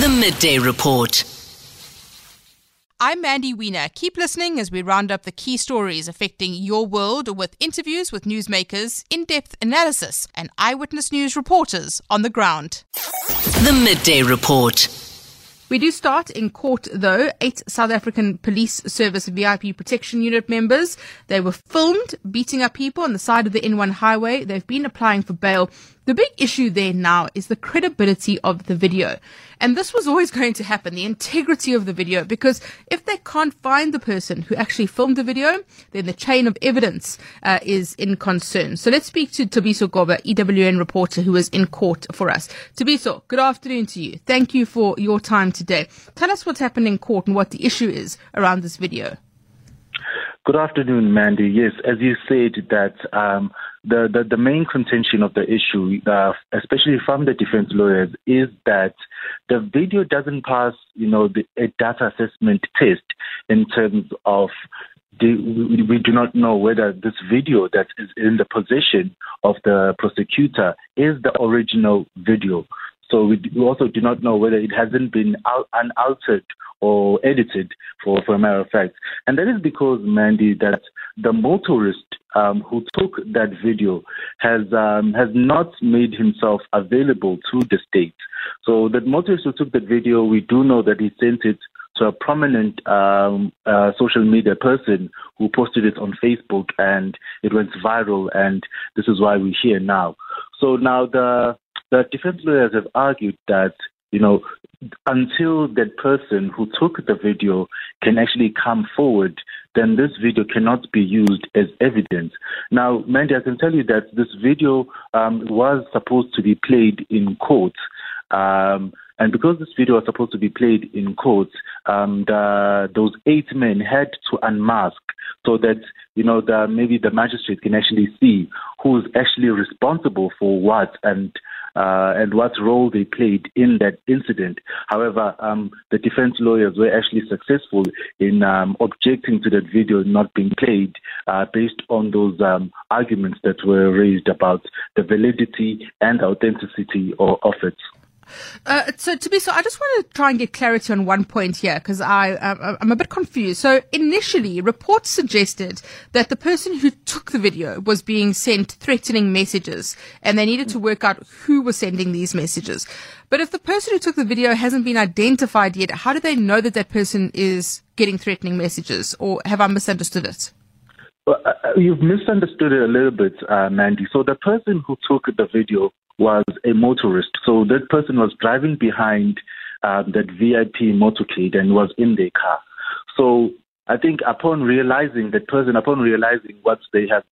The Midday Report. I'm Mandy Wiener. Keep listening as we round up the key stories affecting your world with interviews with newsmakers, in depth analysis, and eyewitness news reporters on the ground. The Midday Report. We do start in court though. Eight South African Police Service VIP Protection Unit members. They were filmed beating up people on the side of the N1 highway. They've been applying for bail. The big issue there now is the credibility of the video. And this was always going to happen, the integrity of the video, because if they can't find the person who actually filmed the video, then the chain of evidence uh, is in concern. So let's speak to Thabiso Goba, EWN reporter who is in court for us. Thabiso, good afternoon to you. Thank you for your time today. Tell us what's happened in court and what the issue is around this video. Good afternoon, Mandy. Yes, as you said, that um, the, the, the main contention of the issue, uh, especially from the defense lawyers, is that the video doesn't pass, you know, the, a data assessment test in terms of the, we, we do not know whether this video that is in the possession of the prosecutor is the original video. So we also do not know whether it hasn't been unaltered or edited, for, for a matter of fact. And that is because, Mandy, that the motorist um, who took that video has um, has not made himself available to the state. So the motorist who took that video, we do know that he sent it to a prominent um, uh, social media person who posted it on Facebook, and it went viral. And this is why we're here now. So now the the defense lawyers have argued that, you know, until that person who took the video can actually come forward, then this video cannot be used as evidence. Now, Mandy, I can tell you that this video um, was supposed to be played in court. Um, and because this video was supposed to be played in court, um, the, those eight men had to unmask so that you know the, maybe the magistrate can actually see who's actually responsible for what and uh, and what role they played in that incident. However, um, the defense lawyers were actually successful in um, objecting to that video not being played uh, based on those um, arguments that were raised about the validity and authenticity of, of it. Uh, so Thabiso, I just want to try and get clarity on one point here because I uh, I'm a bit confused. So initially, reports suggested that the person who took the video was being sent threatening messages, and they needed to work out who was sending these messages. But if the person who took the video hasn't been identified yet, how do they know that that person is getting threatening messages, or have I misunderstood it? Well, uh, uh you've misunderstood it a little bit, uh, Mandy. So the person who took the video was a motorist. So that person was driving behind um, that VIP motorcade and was in their car. So I think upon realizing that person, upon realizing what they have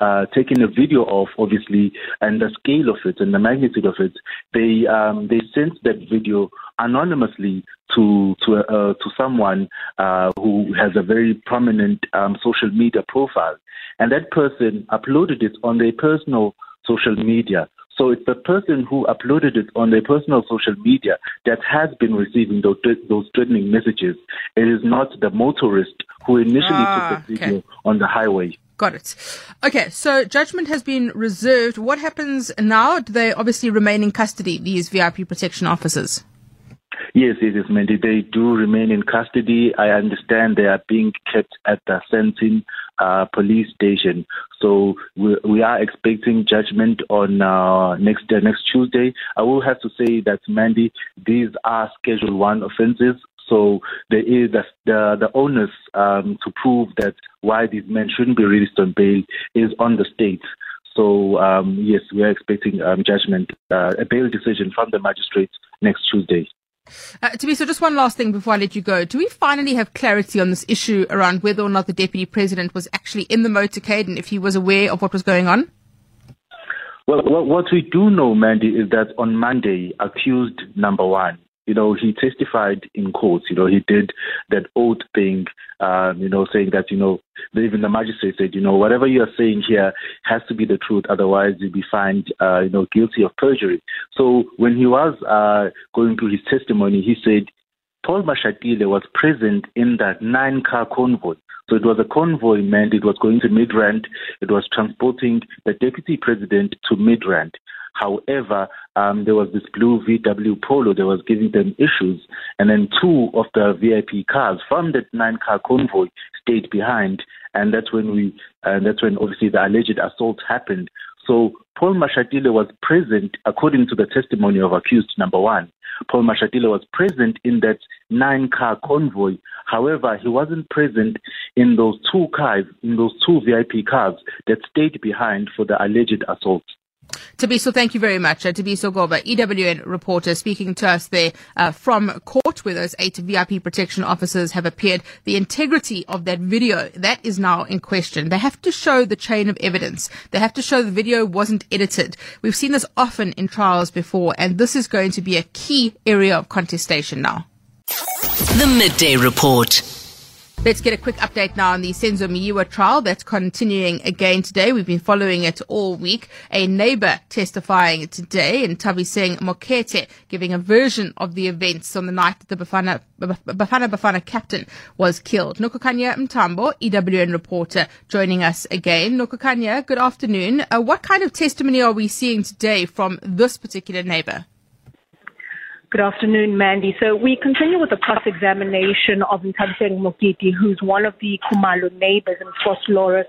uh, taken a video of, obviously, and the scale of it and the magnitude of it, they um, they sent that video anonymously to to uh, to someone uh, who has a very prominent um, social media profile, and that person uploaded it on their personal social media. So it's the person who uploaded it on their personal social media that has been receiving those, those threatening messages. It is not the motorist who initially ah, took the video okay. on the highway. Got it. Okay, so judgment has been reserved. What happens now? Do they obviously remain in custody, these VIP protection officers? Yes, it is, Mandy. They do remain in custody. I understand they are being kept at the Sandton uh, police station. So we, we are expecting judgment on uh, next uh, next Tuesday. I will have to say that, Mandy, these are Schedule One offences. So there is the the, the onus um, to prove that why these men shouldn't be released on bail is on the state. So um, yes, we are expecting um, judgment, uh, a bail decision from the magistrate next Tuesday. Uh, Thabiso, just one last thing before I let you go. Do we finally have clarity on this issue around whether or not the deputy president was actually in the motorcade and if he was aware of what was going on? Well, what we do know, Mandy, is that on Monday, accused number one you know, he testified in court. You know, he did that old thing, um, you know, saying that, you know, even the magistrate said, you know, whatever you are saying here has to be the truth, otherwise you'll be found, uh, you know, guilty of perjury. So when he was uh, going through his testimony, he said Paul Mashatile was present in that nine-car convoy. So it was a convoy meant it was going to Midrand. It was transporting the deputy president to Midrand. However, um, there was this blue VW Polo that was giving them issues, and then two of the VIP cars from that nine-car convoy stayed behind, and that's when we, and that's when obviously the alleged assault happened. So Paul Mashatile was present, according to the testimony of accused number one. Paul Mashatile was present in that nine car convoy. However, he wasn't present in those two cars, in those two VIP cars that stayed behind for the alleged assault. Thabiso, thank you very much. Uh, Thabiso Goba, EWN reporter, speaking to us there uh, from court where those eight VIP protection officers have appeared. The integrity of that video, that is now in question. They have to show the chain of evidence. They have to show the video wasn't edited. We've seen this often in trials before, and this is going to be a key area of contestation now. The Midday Report. Let's get a quick update now on the Senzo Meyiwa trial that's continuing again today. We've been following it all week. A neighbor testifying today and Thabiseng Mokete giving a version of the events on the night that the Bafana Bafana, Bafana captain was killed. Nokukhanya Mntambo, EWN reporter, joining us again. Nokukhanya, good afternoon. Uh, what kind of testimony are we seeing today from this particular neighbor? Good afternoon, Mandy. So we continue with the cross-examination of Nthabiseng Mokete, who's one of the Khumalo neighbors in Vosloorus.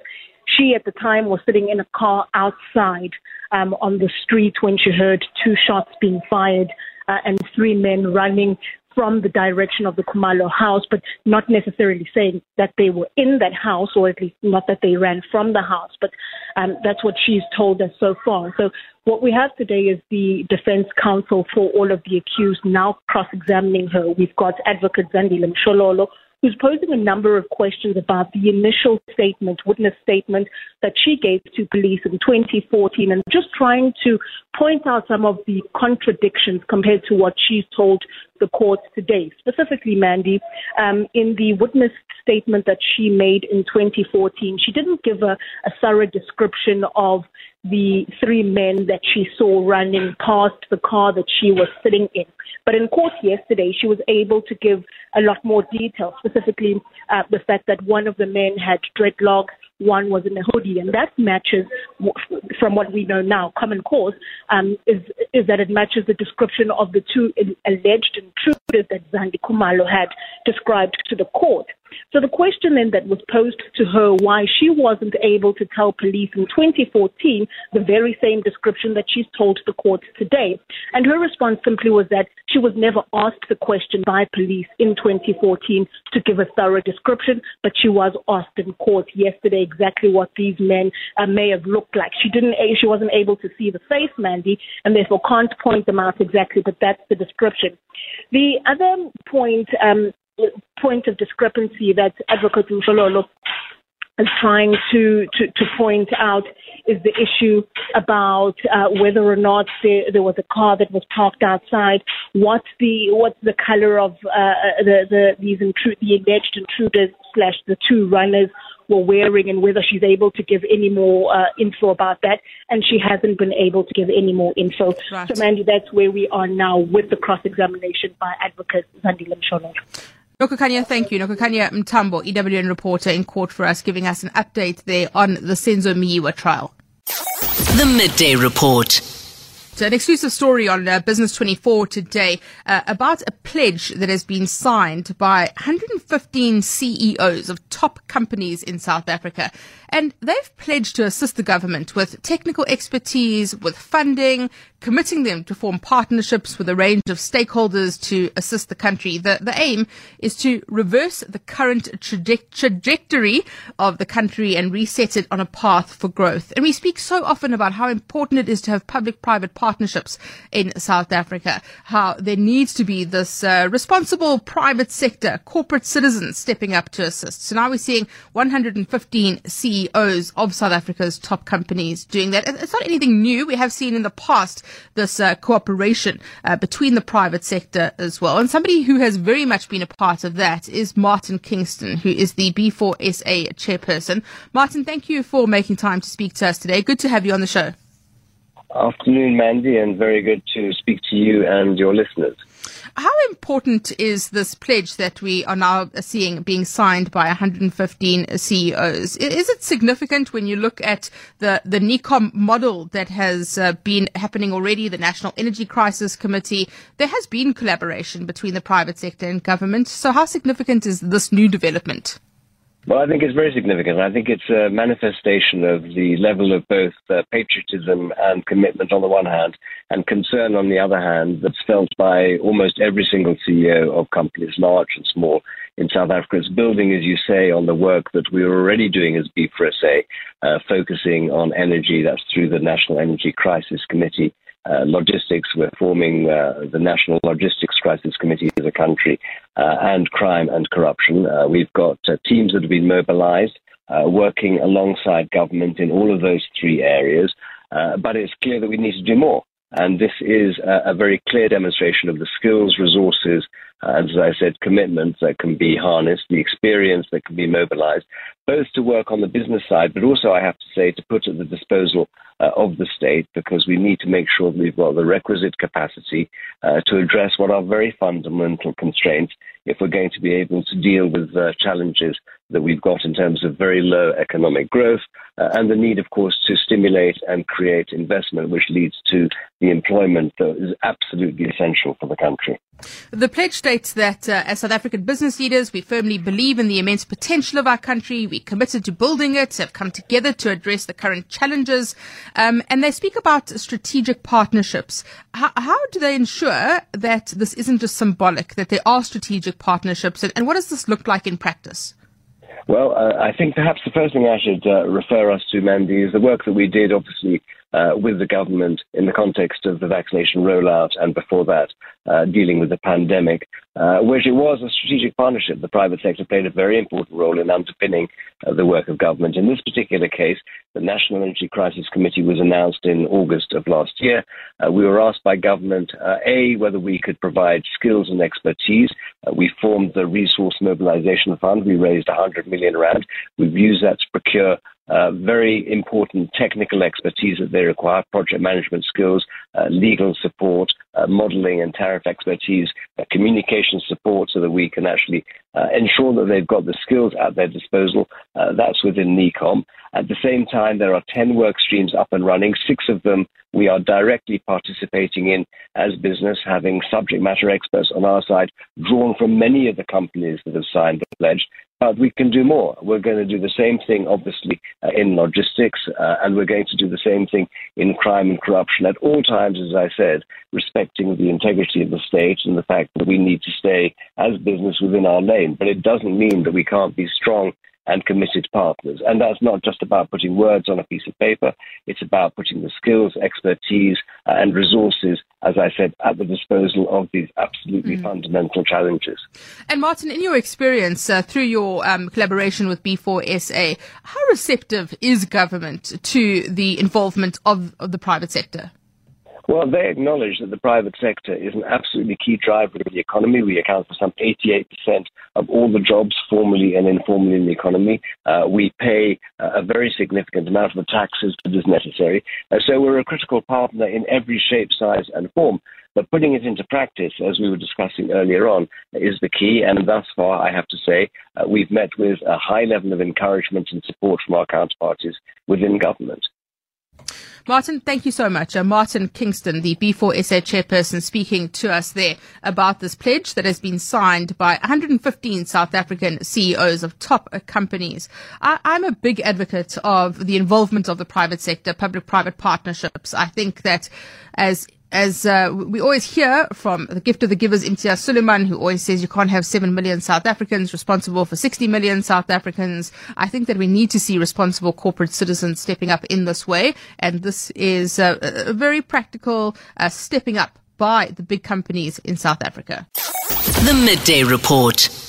She, at the time, was sitting in a car outside um, on the street when she heard two shots being fired uh, and three men running from the direction of the Khumalo house, but not necessarily saying that they were in that house, or at least not that they ran from the house. But um, that's what she's told us so far. So what we have today is the defense counsel for all of the accused now cross-examining her. We've got advocate Zandile Mshololo, who's posing a number of questions about the initial statement, witness statement that she gave to police in 2014 and just trying to point out some of the contradictions compared to what she's told the court today. Specifically, Mandy, um, in the witness statement that she made in 2014, she didn't give a, a thorough description of the three men that she saw running past the car that she was sitting in. But in court yesterday, she was able to give a lot more detail, specifically uh, the fact that one of the men had dreadlocks, one was in a hoodie, and that matches from what we know now. Common cause um, is is that it matches the description of the two alleged intruders that Zandi Khumalo had described to the court. So the question then that was posed to her why she wasn't able to tell police in 2014 the very same description that she's told the court today. And her response simply was that she was never asked the question by police in 2014 to give a thorough description, but she was asked in court yesterday exactly what these men uh, may have looked like. She didn't, she wasn't able to see the face, Mandy, and therefore can't point them out exactly, but that's the description. The other point um, point of discrepancy that Advocate Mshololo is trying to, to, to point out is the issue about uh, whether or not there, there, was a car that was parked outside. What's the what's the color of uh, the, the these intru- the alleged intruders slash the two runners were wearing, and whether she's able to give any more uh, info about that. And she hasn't been able to give any more info. Right. So, Mandy, that's where we are now with the cross examination by Advocate Zandile Mshololo. Nokukhanya, thank you. Nokukhanya Mntambo, EWN reporter in court for us, giving us an update there on the Senzo Meyiwa trial. The Midday Report. So an exclusive story on uh, Business 24 today uh, about a pledge that has been signed by 115 CEOs of top companies in South Africa. And they've pledged to assist the government with technical expertise, with funding, committing them to form partnerships with a range of stakeholders to assist the country. The, the aim is to reverse the current traje- trajectory of the country and reset it on a path for growth. And we speak so often about how important it is to have public-private partnerships in South Africa, how there needs to be this uh, responsible private sector, corporate citizens stepping up to assist. So now we're seeing 115 CEOs of South Africa's top companies doing that. It's not anything new. We have seen in the past this uh, cooperation uh, between the private sector as well. And somebody who has very much been a part of that is Martin Kingston, who is the B4SA chairperson. Martin, thank you for making time to speak to us today. Good to have you on the show. Afternoon, Mandy, and very good to speak to you and your listeners. How important is this pledge that we are now seeing being signed by 115 CEOs? Is it significant when you look at the, the NECOM model that has uh, been happening already, the National Energy Crisis Committee? There has been collaboration between the private sector and government. So how significant is this new development? Well, I think it's very significant. I think it's a manifestation of the level of both uh, patriotism and commitment on the one hand, and concern on the other hand, that's felt by almost every single CEO of companies, large and small, in South Africa. It's building, as you say, on the work that we are already doing as B4SA, uh, focusing on energy. That's through the National Energy Crisis Committee uh, logistics. We're forming uh, the National Logistics Crisis Committee as a country, uh, and crime and corruption. Uh, we've got uh, teams that have been mobilized, working alongside government in all of those three areas. but it's clear that we need to do more. And this is a, a very clear demonstration of the skills, resources, and as I said, commitment that can be harnessed, the experience that can be mobilized, both to work on the business side, but also, I have to say, to put at the disposal uh, of the state because we need to make sure that we've got the requisite capacity uh, to address what are very fundamental constraints if we're going to be able to deal with the challenges that we've got in terms of very low economic growth uh, and the need, of course, to stimulate and create investment, which leads to the employment that is absolutely essential for the country. The pledge states that uh, as South African business leaders, we firmly believe in the immense potential of our country. We're committed to building it, have come together to address the current challenges. Um, and they speak about strategic partnerships. How, how, do they ensure that this isn't just symbolic, that there are strategic partnerships? And, and what does this look like in practice? Well, uh, I think perhaps the first thing I should uh, refer us to, Mandy, is the work that we did, obviously, uh, with the government in the context of the vaccination rollout and before that, uh, dealing with the pandemic, uh, which it was a strategic partnership. The private sector played a very important role in underpinning uh, the work of government. In this particular case, the National Energy Crisis Committee was announced in August of last year. Uh, we were asked by government, A, whether we could provide skills and expertise. we formed the Resource Mobilization Fund. We raised 100 million rand. We've used that to procure uh, very important technical expertise that they require, project management skills, uh, legal support, uh, modeling and tariff expertise, uh, communication support so that we can actually uh, ensure that they've got the skills at their disposal. That's within NECOM. At the same time, there are 10 work streams up and running. Six of them we are directly participating in as business, having subject matter experts on our side, drawn from many of the companies that have signed the pledge. But we can do more. We're going to do the same thing, obviously, uh, in logistics, uh, and we're going to do the same thing in crime and corruption at all times, as I said, respecting the integrity of the state and the fact that we need to stay as business within our lane. But it doesn't mean that we can't be strong and committed partners. And that's not just about putting words on a piece of paper, it's about putting the skills, expertise, uh, and resources, as I said, at the disposal of these absolutely mm. fundamental challenges. And Martin, in your experience uh, through your um, collaboration with B4SA, how receptive is government to the involvement of, of the private sector? Well, they acknowledge that the private sector is an absolutely key driver of the economy. We account for some 88% of all the jobs formally and informally in the economy. Uh, we pay uh, a very significant amount of the taxes that is necessary. Uh, so we're a critical partner in every shape, size, and form. But putting it into practice, as we were discussing earlier on, is the key. And thus far, I have to say, uh, we've met with a high level of encouragement and support from our counterparties within government. Martin, thank you so much. Uh, Martin Kingston, the B4SA chairperson, speaking to us there about this pledge that has been signed by 115 South African CEOs of top uh, companies. I, I'm a big advocate of the involvement of the private sector, public-private partnerships. I think that as as uh, we always hear from the gift of the givers, Imtiaz Sooliman, who always says you can't have 7 million South Africans responsible for 60 million South Africans. I think that we need to see responsible corporate citizens stepping up in this way. And this is a, a very practical uh, stepping up by the big companies in South Africa. The Midday Report.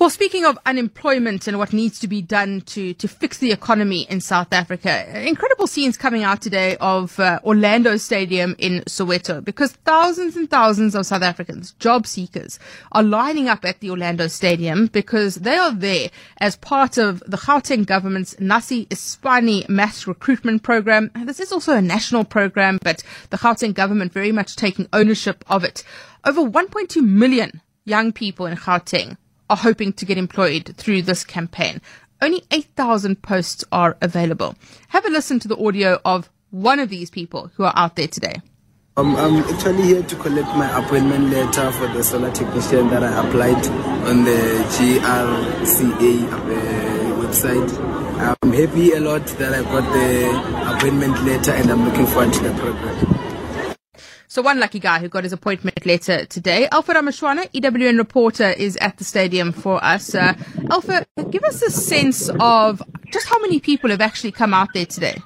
Well, speaking of unemployment and what needs to be done to, to fix the economy in South Africa, incredible scenes coming out today of uh, Orlando Stadium in Soweto because thousands and thousands of South Africans, job seekers, are lining up at the Orlando Stadium because they are there as part of the Gauteng government's Nasi iSpani mass recruitment program. This is also a national program, but the Gauteng government very much taking ownership of it. Over 1.2 million young people in Gauteng are hoping to get employed through this campaign. Only 8,000 posts are available. Have a listen to the audio of one of these people who are out there today. Um, I'm actually here to collect my appointment letter for the solar technician that I applied on the GRCA uh, website. I'm happy a lot that I got the appointment letter and I'm looking forward to the program. So one lucky guy who got his appointment letter today. Alpha Ramushwana, EWN reporter, is at the stadium for us. Uh, Alpha, give us a sense of just how many people have actually come out there today.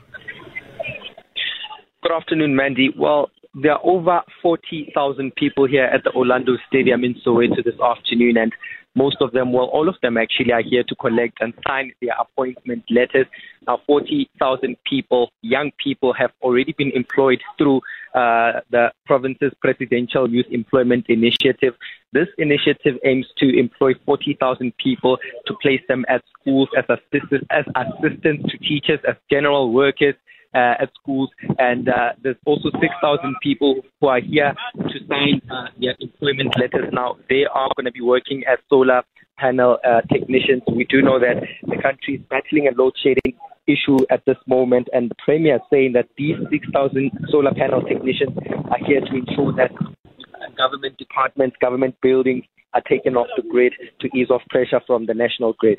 Good afternoon, Mandy. Well, there are over 40,000 people here at the Orlando Stadium in Soweto this afternoon, and most of them, well, all of them actually are here to collect and sign their appointment letters. Now, 40,000 people, young people, have already been employed through uh, the province's presidential youth employment initiative. This initiative aims to employ 40,000 people to place them at schools as, assist- as assistants to teachers, as general workers, uh, at schools, and uh, there's also 6,000 people who are here to sign uh, their employment letters now. They are going to be working as solar panel uh, technicians. We do know that the country is battling a load shedding issue at this moment, and the Premier is saying that these 6,000 solar panel technicians are here to ensure that government departments, government buildings are taken off the grid to ease off pressure from the national grid.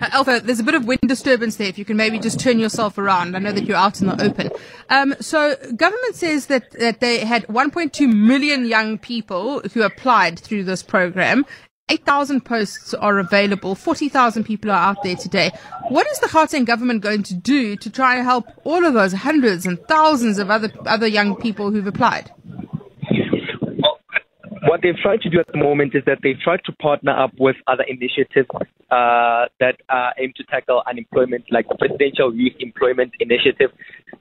Uh, Alpha, there's a bit of wind disturbance there. If you can maybe just turn yourself around. I know that you're out in the open. Um, so government says that, that they had 1.2 million young people who applied through this program. 8,000 posts are available. 40,000 people are out there today. What is the Gauteng government going to do to try and help all of those hundreds and thousands of other, other young people who've applied? What they've tried to do at the moment is that they've tried to partner up with other initiatives uh, that uh, aim to tackle unemployment, like the Presidential Youth Employment Initiative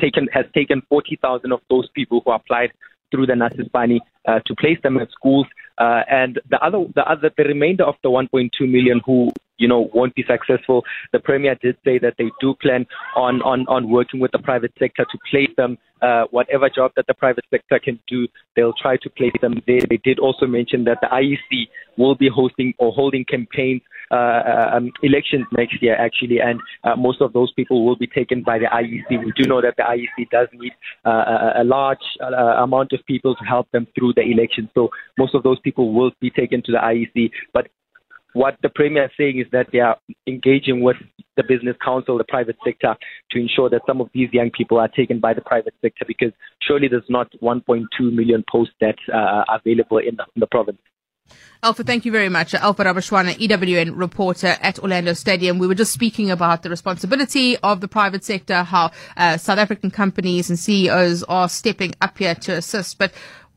taken, has taken 40,000 of those people who applied through the Nasi iSpani uh, to place them at schools, uh, and the other, the other, the remainder of the 1.2 million who you know won't be successful. The premier did say that they do plan on on on working with the private sector to place them uh, whatever job that the private sector can do. They'll try to place them there. They did also mention that the IEC will be hosting or holding campaigns uh, uh, um, elections next year, actually, and uh, most of those people will be taken by the IEC. We do know that the IEC does need uh, a large uh, amount of people to help them through the election, so most of those people will be taken to the IEC. But what the Premier is saying is that they are engaging with the business council, the private sector, to ensure that some of these young people are taken by the private sector because surely there's not 1.2 million posts that uh, are available in the, in the province. Alpha, thank you very much. Alpha Ramushwana, EWN reporter at Orlando Stadium. We were just speaking about the responsibility of the private sector, how uh, South African companies and CEOs are stepping up here to assist. But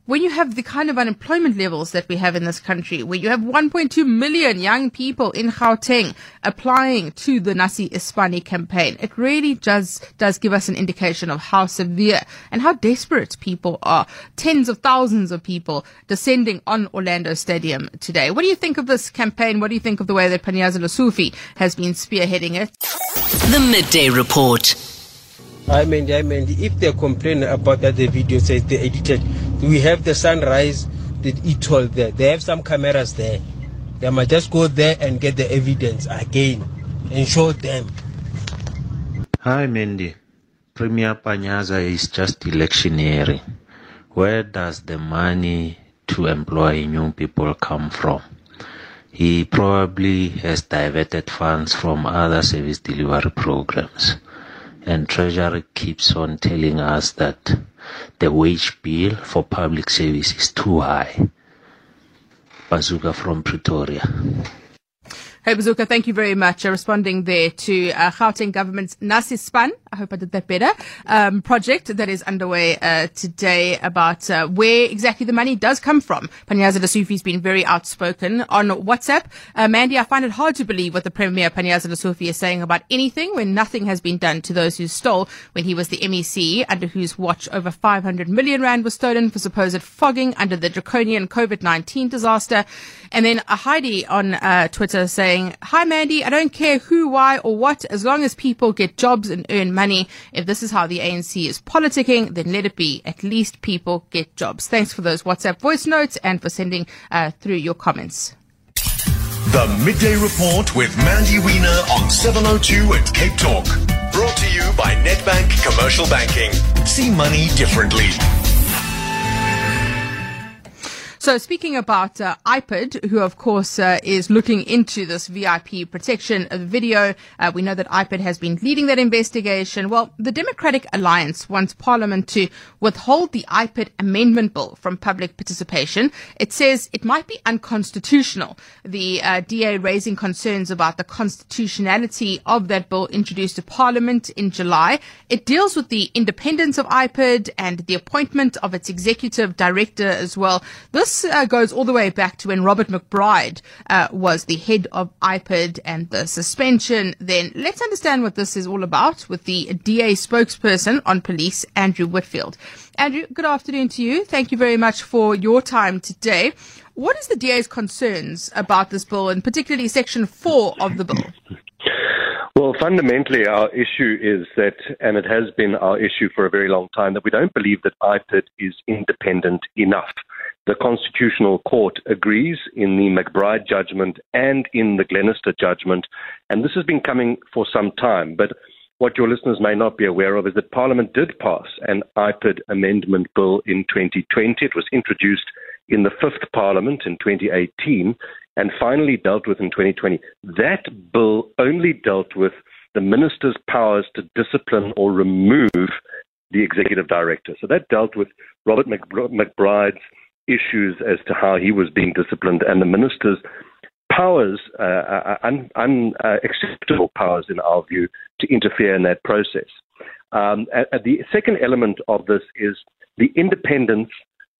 when you have the kind of unemployment levels that we have in this country, where you have 1.2 million young people in Gauteng applying to the Nasi iSpani campaign, it really does, does give us an indication of how severe and how desperate people are. Tens of thousands of people descending on Orlando Stadium today. What do you think of this campaign? What do you think of the way that Panyaza Lesufi has been spearheading it? The Midday Report. I mean, I mean, if they complain about that the video says they edited, we have the sunrise, the e-toll there. They have some cameras there. They might just go there and get the evidence again and show them. Hi, Mandy. Premier Panyaza is just electioneering. Where does the money to employ new people come from? He probably has diverted funds from other service delivery programs and Treasury keeps on telling us that the wage bill for public service is too high. Bazooka from Pretoria. Hey, Bazuka, thank you very much uh, responding there to uh, Gauteng government's Nasispan. I hope I did that better. Um, project that is underway uh, today about uh, where exactly the money does come from. Panyaza Lesufi's been very outspoken on WhatsApp. Uh, Mandy, I find it hard to believe what the Premier Panyaza Lesufi is saying about anything when nothing has been done to those who stole when he was the MEC, under whose watch over 500 million rand was stolen for supposed fogging under the draconian COVID-19 disaster. And then a Heidi on uh, Twitter saying, Hi Mandy, I don't care who, why or what, as long as people get jobs and earn money. If this is how the ANC is politicking, then let it be. At least people get jobs. Thanks for those WhatsApp voice notes and for sending uh, through your comments. The Midday Report with Mandy Wiener on 702 at Cape Talk. Brought to you by Nedbank Commercial Banking. See money differently. So speaking about uh, IPID, who of course uh, is looking into this VIP protection video, uh, we know that IPID has been leading that investigation. Well, the Democratic Alliance wants Parliament to withhold the IPID amendment bill from public participation. It says it might be unconstitutional. The uh, DA raising concerns about the constitutionality of that bill introduced to Parliament in July. It deals with the independence of IPID and the appointment of its executive director as well. This uh, goes all the way back to when Robert McBride uh, was the head of IPID and the suspension. Then let's understand what this is all about with the DA spokesperson on police, Andrew Whitfield. Andrew, good afternoon to you. Thank you very much for your time today. What is the DA's concerns about this bill and particularly section four of the bill? Well, fundamentally, our issue is that, and it has been our issue for a very long time, that we don't believe that IPID is independent enough. The Constitutional Court agrees in the McBride judgment and in the Glenister judgment, and this has been coming for some time. But what your listeners may not be aware of is that Parliament did pass an IPID amendment bill in 2020. It was introduced in the fifth Parliament in 2018 and finally dealt with in 2020. That bill only dealt with the minister's powers to discipline or remove the executive director. So that dealt with Robert McBride's issues as to how he was being disciplined, and the minister's powers, uh, unacceptable un, uh, powers in our view, to interfere in that process. Um, the second element of this is the independence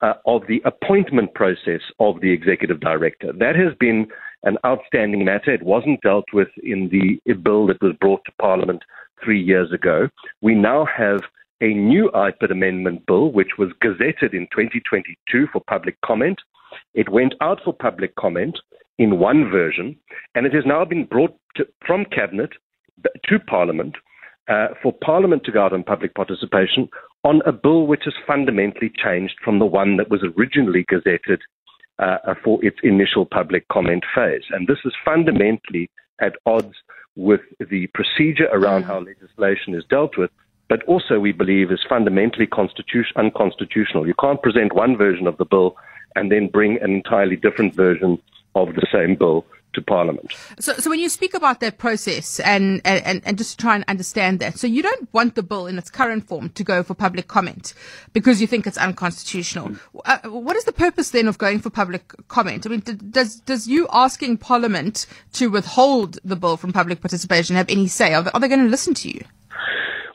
uh, of the appointment process of the executive director. That has been an outstanding matter. It wasn't dealt with in the bill that was brought to Parliament three years ago. We now have a new IPID amendment bill, which was gazetted in 2022 for public comment. It went out for public comment in one version, and it has now been brought to, from Cabinet to Parliament uh, for Parliament to go out on public participation on a bill which has fundamentally changed from the one that was originally gazetted uh, for its initial public comment phase. And this is fundamentally at odds with the procedure around how legislation is dealt with but also we believe is fundamentally constitution, unconstitutional. You can't present one version of the bill and then bring an entirely different version of the same bill to Parliament. So, so when you speak about that process and, and, and just try and understand that, so you don't want the bill in its current form to go for public comment because you think it's unconstitutional. Uh, what is the purpose then of going for public comment? I mean, does, does you asking Parliament to withhold the bill from public participation have any say? Are they, are they going to listen to you?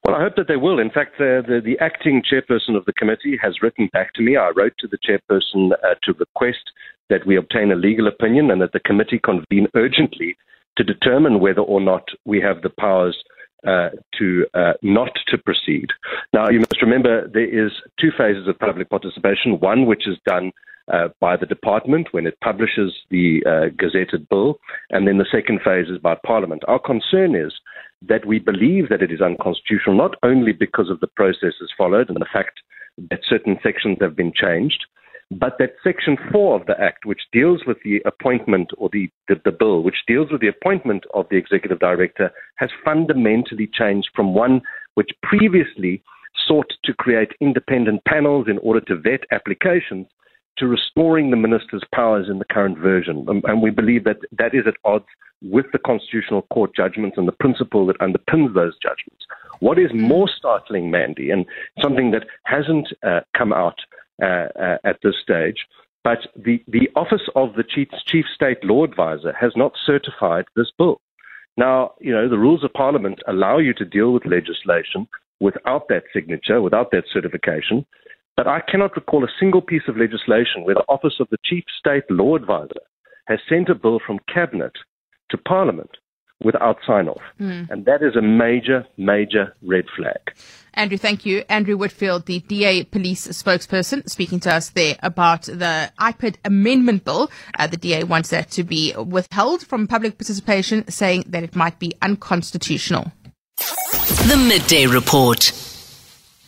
Well, I hope that they will. In fact, the, the, the, acting chairperson of the committee has written back to me. I wrote to the chairperson uh, to request that we obtain a legal opinion and that the committee convene urgently to determine whether or not we have the powers uh, to uh, not to proceed. Now, you must remember there is two phases of public participation. One which is done uh, by the department when it publishes the uh, gazetted bill, and then the second phase is by Parliament. Our concern is that we believe that it is unconstitutional, not only because of the processes followed and the fact that certain sections have been changed, but that Section 4 of the Act, which deals with the appointment or the, the, the, bill, which deals with the appointment of the executive director, has fundamentally changed from one which previously sought to create independent panels in order to vet applications to restoring the minister's powers in the current version. And, and we believe that that is at odds with the Constitutional Court judgments and the principle that underpins those judgments. What is more startling, Mandy, and something that hasn't uh, come out uh, uh, at this stage, But the, the Office of the Chief, Chief State Law Advisor has not certified this bill. Now, you know, the rules of Parliament allow you to deal with legislation without that signature, without that certification. But I cannot recall a single piece of legislation where the Office of the Chief State Law Advisor has sent a bill from Cabinet to Parliament without sign off. Mm. And that is a major, major red flag. Andrew, thank you. Andrew Whitfield, the DA police spokesperson, speaking to us there about the IPID amendment bill. Uh, the DA wants that to be withheld from public participation, saying that it might be unconstitutional. The Midday Report.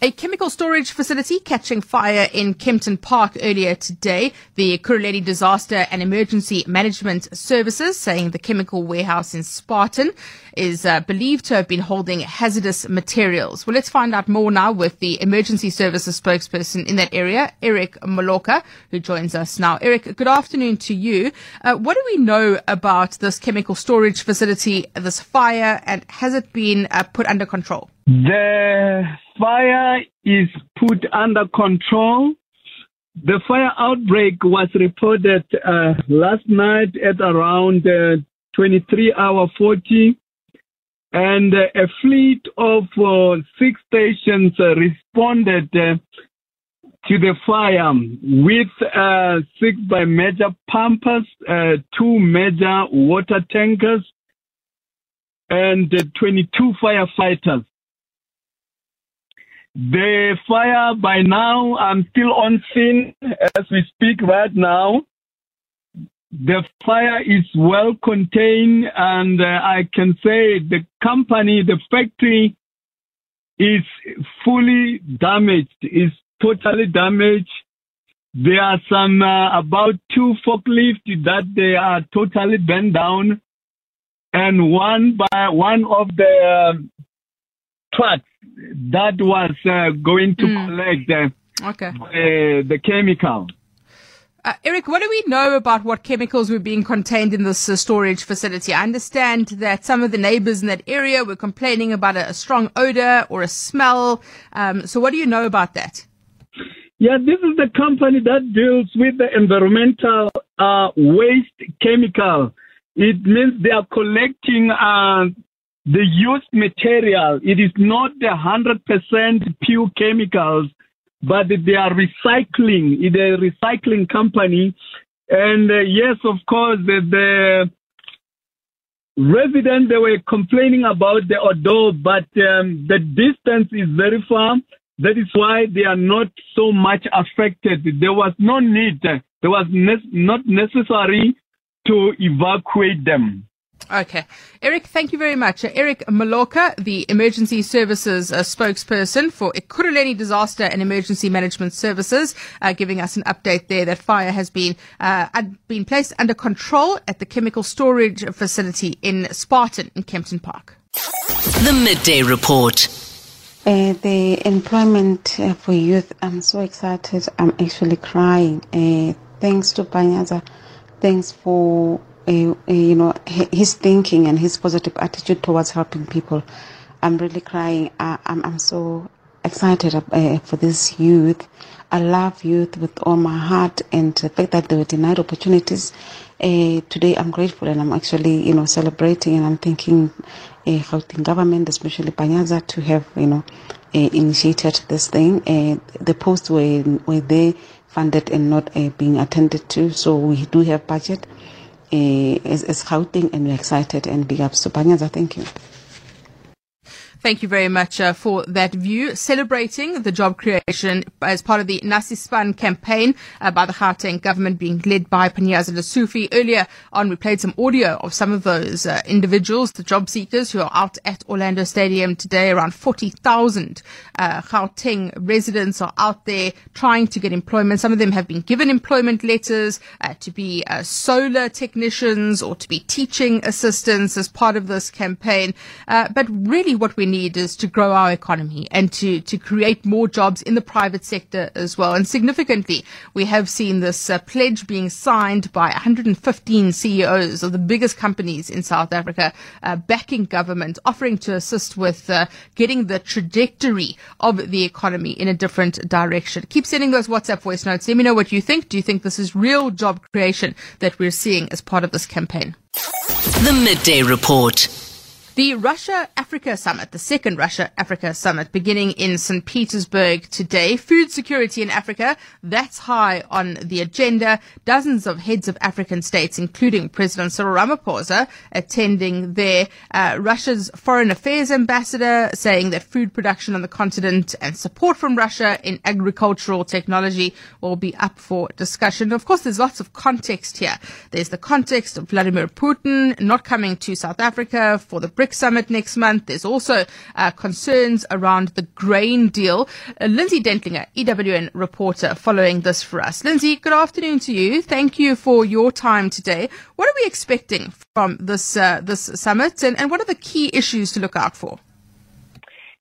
A chemical storage facility catching fire in Kempton Park earlier today. The Ekurhuleni Disaster and Emergency Management Services saying the chemical warehouse in Spartan is uh, believed to have been holding hazardous materials. Well, let's find out more now with the emergency services spokesperson in that area, Eric Moloka, who joins us now. Eric, good afternoon to you. Uh, what do we know about this chemical storage facility, this fire, and has it been uh, put under control? The fire is put under control. The fire outbreak was reported uh, last night at around uh, 23 hour 40 and uh, a fleet of uh, six stations uh, responded uh, to the fire with six by major pumpers, two major water tankers, and 22 firefighters. The fire by now, I'm still on scene as we speak right now. The fire is well contained, and uh, I can say the company, the factory, is fully damaged, is totally damaged. There are some uh, about two forklifts that they are totally bent down, and one by one of the uh, trucks that was uh, going to mm. collect the, okay. the, the chemical. Uh, Eric, what do we know about what chemicals were being contained in this uh, storage facility? I understand that some of the neighbors in that area were complaining about a, a strong odor or a smell. Um, so, what do you know about that? Yeah, this is the company that deals with the environmental uh, waste chemical. It means they are collecting uh, the used material. It is not the 100% pure chemicals, but they are recycling. It's a recycling company. And uh, yes, of course, the, the residents, they were complaining about the odor, but um, the distance is very far. That is why they are not so much affected. There was no need. There was ne- not necessary to evacuate them. Okay. Eric, thank you very much. Uh, Eric Maloka, the Emergency Services uh, spokesperson for Ekurhuleni Disaster and Emergency Management Services, uh, giving us an update there that fire has been, uh, been placed under control at the chemical storage facility in Spartan in Kempton Park. The Midday Report. Uh, the employment uh, for youth, I'm so excited. I'm actually crying. Uh, thanks to Panyaza. Thanks for uh, you know, his thinking and his positive attitude towards helping people. I'm really crying. I, am I'm, I'm so excited uh, for this youth. I love youth with all my heart, and the fact that they were denied opportunities. Uh, today, I'm grateful, and I'm actually, you know, celebrating, and I'm thanking uh, Gauteng government, especially Panyaza, to have, you know, uh, initiated this thing. The posts were were there funded and not being attended to, so we do have budget as, as Gauteng and we're excited and big ups to Panyaza. Thank you. Thank you very much uh, for that view. Celebrating the job creation as part of the Nasispan campaign uh, by the Gauteng government being led by Panyaza Lesufi. Earlier on, we played some audio of some of those uh, individuals, the job seekers who are out at Orlando Stadium today. Around 40,000 uh, Gauteng residents are out there trying to get employment. Some of them have been given employment letters uh, to be uh, solar technicians or to be teaching assistants as part of this campaign. Uh, but really what we need is to grow our economy and to, to create more jobs in the private sector as well. And significantly, we have seen this uh, pledge being signed by 115 CEOs of the biggest companies in South Africa, uh, backing government, offering to assist with uh, getting the trajectory of the economy in a different direction. Keep sending those WhatsApp voice notes. Let me know what you think. Do you think this is real job creation that we're seeing as part of this campaign? The Midday Report. The Russia Africa Summit, the second Russia Africa Summit, beginning in St. Petersburg today. Food security in Africa, that's high on the agenda. Dozens of heads of African states, including President Cyril Ramaphosa, attending there. Uh, Russia's foreign affairs ambassador saying that food production on the continent and support from Russia in agricultural technology will be up for discussion. Of course, there's lots of context here. There's the context of Vladimir Putin not coming to South Africa for the Summit next month. There's also uh, concerns around the grain deal. Uh, Lindsay Dentlinger, EWN reporter, following this for us. Lindsay, good afternoon to you. Thank you for your time today. What are we expecting from this uh, this summit, and, and what are the key issues to look out for?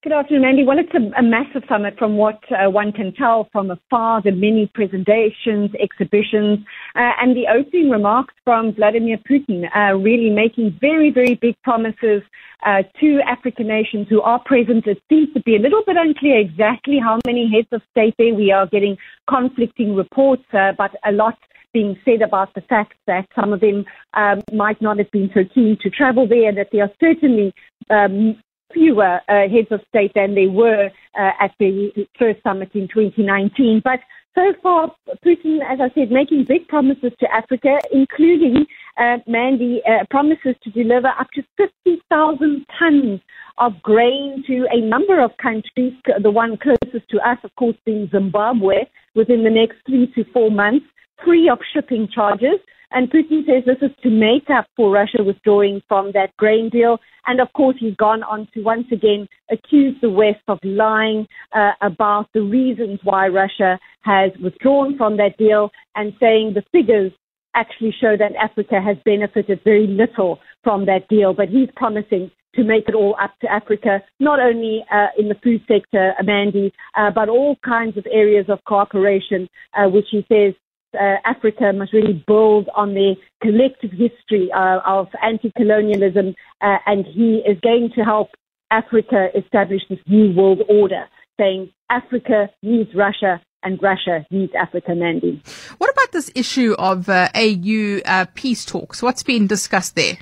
Good afternoon, Andy. Well, it's a, a massive summit from what uh, one can tell from afar, the many presentations, exhibitions, uh, and the opening remarks from Vladimir Putin, uh, really making very, very big promises uh, to African nations who are present. It seems to be a little bit unclear exactly how many heads of state there. We are getting conflicting reports, uh, but a lot being said about the fact that some of them um, might not have been so keen to travel there, that there are certainly um, fewer uh, heads of state than there were uh, at the first summit in 2019. But so far, Putin, as I said, making big promises to Africa, including, uh, Mandy, uh, promises to deliver up to 50,000 tons of grain to a number of countries, the one closest to us, of course, being Zimbabwe, within the next three to four months, free of shipping charges. And Putin says this is to make up for Russia withdrawing from that grain deal. And of course, he's gone on to once again accuse the West of lying uh, about the reasons why Russia has withdrawn from that deal and saying the figures actually show that Africa has benefited very little from that deal. But he's promising to make it all up to Africa, not only uh, in the food sector, Mandy, uh, but all kinds of areas of cooperation, uh, which he says uh, Africa must really build on the collective history uh, of anti-colonialism, uh, and he is going to help Africa establish this new world order, saying Africa needs Russia and Russia needs Africa, Mandy. What about this issue of uh, AU uh, peace talks? What's been discussed there?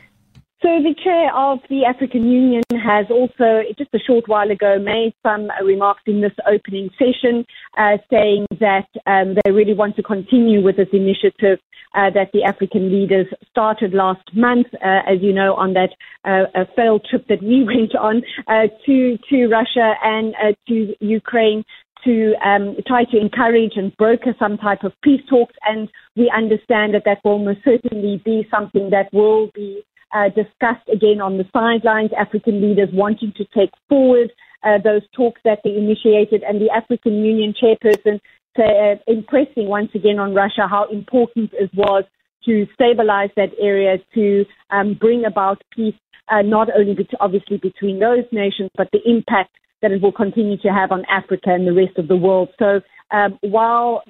So the chair of the African Union has also, just a short while ago, made some remarks in this opening session, uh, saying that um, they really want to continue with this initiative uh, that the African leaders started last month, uh, as you know, on that uh, failed trip that we went on uh, to to Russia and uh, to Ukraine to um, try to encourage and broker some type of peace talks. And we understand that that will most certainly be something that will be uh, discussed again on the sidelines, African leaders wanting to take forward uh, those talks that they initiated, and the African Union chairperson uh, impressing once again on Russia how important it was to stabilize that area, to um, bring about peace, uh, not only bet- obviously between those nations, but the impact that it will continue to have on Africa and the rest of the world. So um, while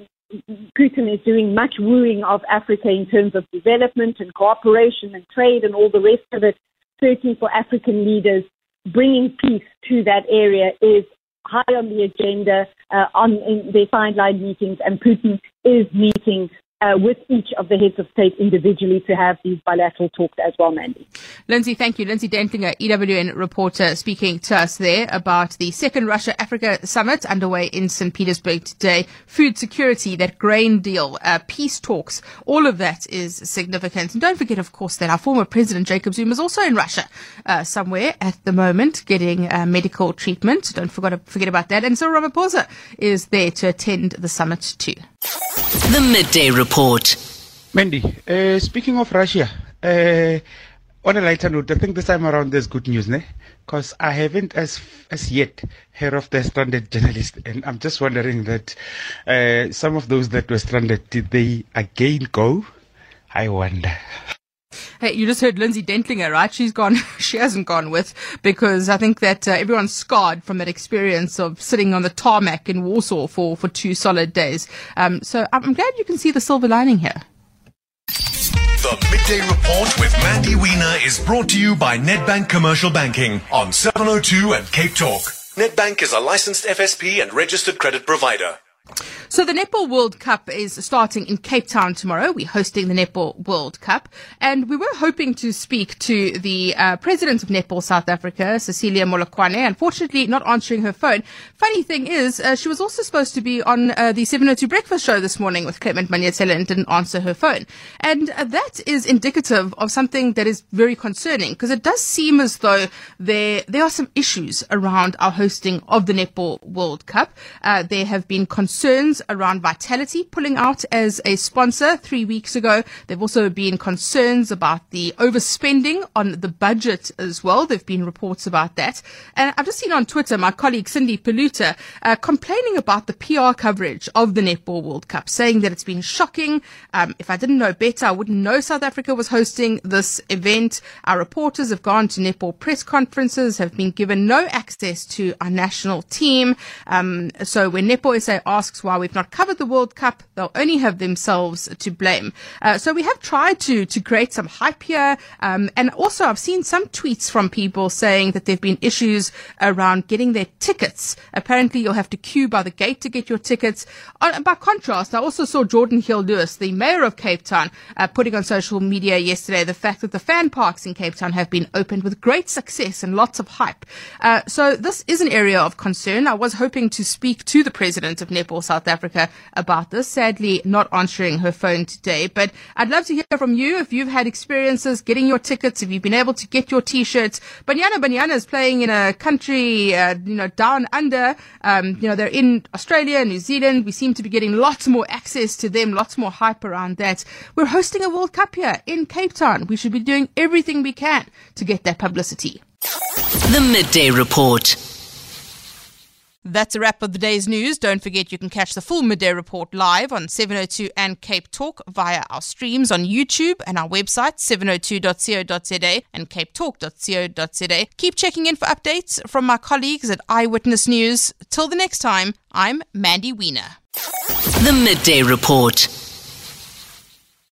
Putin is doing much wooing of Africa in terms of development and cooperation and trade and all the rest of it. Certainly for African leaders, bringing peace to that area is high on the agenda uh, on in their sideline meetings, and Putin is meeting uh, with each of the heads of state individually to have these bilateral talks as well, Mandy. Lindsay, thank you. Lindsay Dentlinger, EWN reporter, speaking to us there about the second Russia Africa summit underway in St. Petersburg today. Food security, that grain deal, uh, peace talks, all of that is significant. And don't forget, of course, that our former president, Jacob Zuma, is also in Russia uh, somewhere at the moment getting uh, medical treatment. Don't forget, forget about that. And so Ramaphosa is there to attend the summit too. The Midday Report. Mandy, uh, speaking of Russia, uh, on a lighter note, I think this time around there's good news, ne? Because I haven't as as yet heard of the stranded journalist, and I'm just wondering that uh, some of those that were stranded, did they again go? I wonder. Hey, you just heard Lindsay Dentlinger, right? She's gone, she hasn't gone with because I think that uh, everyone's scarred from that experience of sitting on the tarmac in Warsaw for, for two solid days. Um, so I'm glad you can see the silver lining here. The Midday Report with Mandy Wiener is brought to you by Nedbank Commercial Banking on 702 and Cape Talk. Nedbank is a licensed FSP and registered credit provider. So the Netball World Cup is starting in Cape Town tomorrow. We're hosting the Netball World Cup, and we were hoping to speak to the uh, president of Netball South Africa, Cecilia Molokwane. Unfortunately, not answering her phone. Funny thing is, uh, she was also supposed to be on uh, the 702 Breakfast Show this morning with Clement Manyathela and didn't answer her phone, and uh, that is indicative of something that is very concerning because it does seem as though there there are some issues around our hosting of the Netball World Cup. Uh, there have been concerns around Vitality pulling out as a sponsor three weeks ago. There've also been concerns about the overspending on the budget as well. There've been reports about that. And I've just seen on Twitter my colleague Cindy Peluta uh, complaining about the PR coverage of the Netball World Cup, saying that it's been shocking. Um, if I didn't know better, I wouldn't know South Africa was hosting this event. Our reporters have gone to netball press conferences, have been given no access to our national team. Um, so when Netball SA asks why we've not covered the World Cup, they'll only have themselves to blame. Uh, so we have tried to to create some hype here, um, and also I've seen some tweets from people saying that there've been issues around getting their tickets. Apparently, you'll have to queue by the gate to get your tickets. Uh, by contrast, I also saw Geordin Hill-Lewis, the mayor of Cape Town, uh, putting on social media yesterday the fact that the fan parks in Cape Town have been opened with great success and lots of hype. Uh, so this is an area of concern. I was hoping to speak to the president of South Africa about this. Sadly, not answering her phone today, but I'd love to hear from you if you've had experiences getting your tickets, if you've been able to get your t-shirts. Banyana Banyana is playing in a country, uh, you know, down under. Um, you know, they're in Australia, New Zealand. We seem to be getting lots more access to them, lots more hype around that. We're hosting a World Cup here in Cape Town. We should be doing everything we can to get that publicity. The Midday Report. That's a wrap of the day's news. Don't forget you can catch the full midday report live on 702 and Cape Talk via our streams on YouTube and our website 702.co.za and capetalk.co.za. Keep checking in for updates from my colleagues at Eyewitness News. Till the next time, I'm Mandy Wiener. The Midday Report.